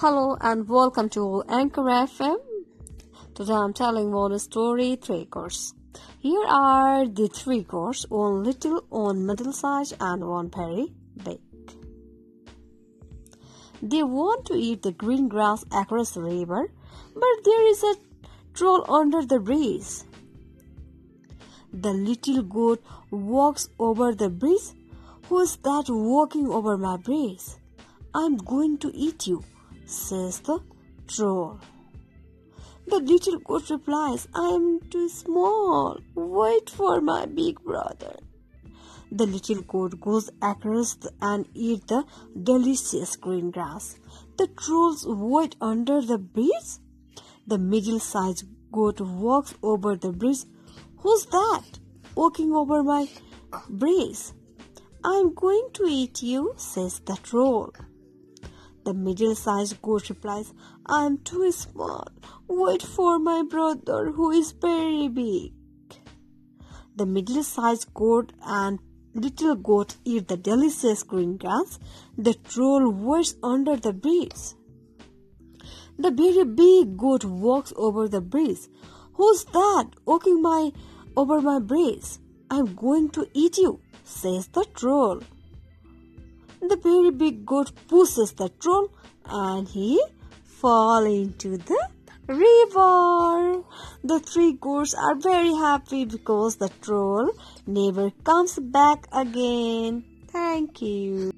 Hello and welcome to Anchor FM. Today I'm telling one story, three course. Here are the three course, one little, one middle size, and one very big. They want to eat the green grass across the river, but there is a troll under the bridge. The little goat walks over the bridge. Who's that walking over my bridge? I'm going to eat you says the troll. The little goat replies, I am too small. Wait for my big brother. The little goat goes across and eats the delicious green grass. The trolls wait under the bridge. The middle-sized goat walks over the bridge. Who's that? Walking over my bridge. I'm going to eat you, says the troll. The middle sized goat replies, I am too small. Wait for my brother who is very big. The middle sized goat and little goat eat the delicious green grass. The troll waits under the bridge. The very big goat walks over the bridge. Who's that walking my over my bridge? I'm going to eat you, says the troll. The very big goat pushes the troll and he fall into the river. The three goats are very happy because the troll never comes back again. Thank you.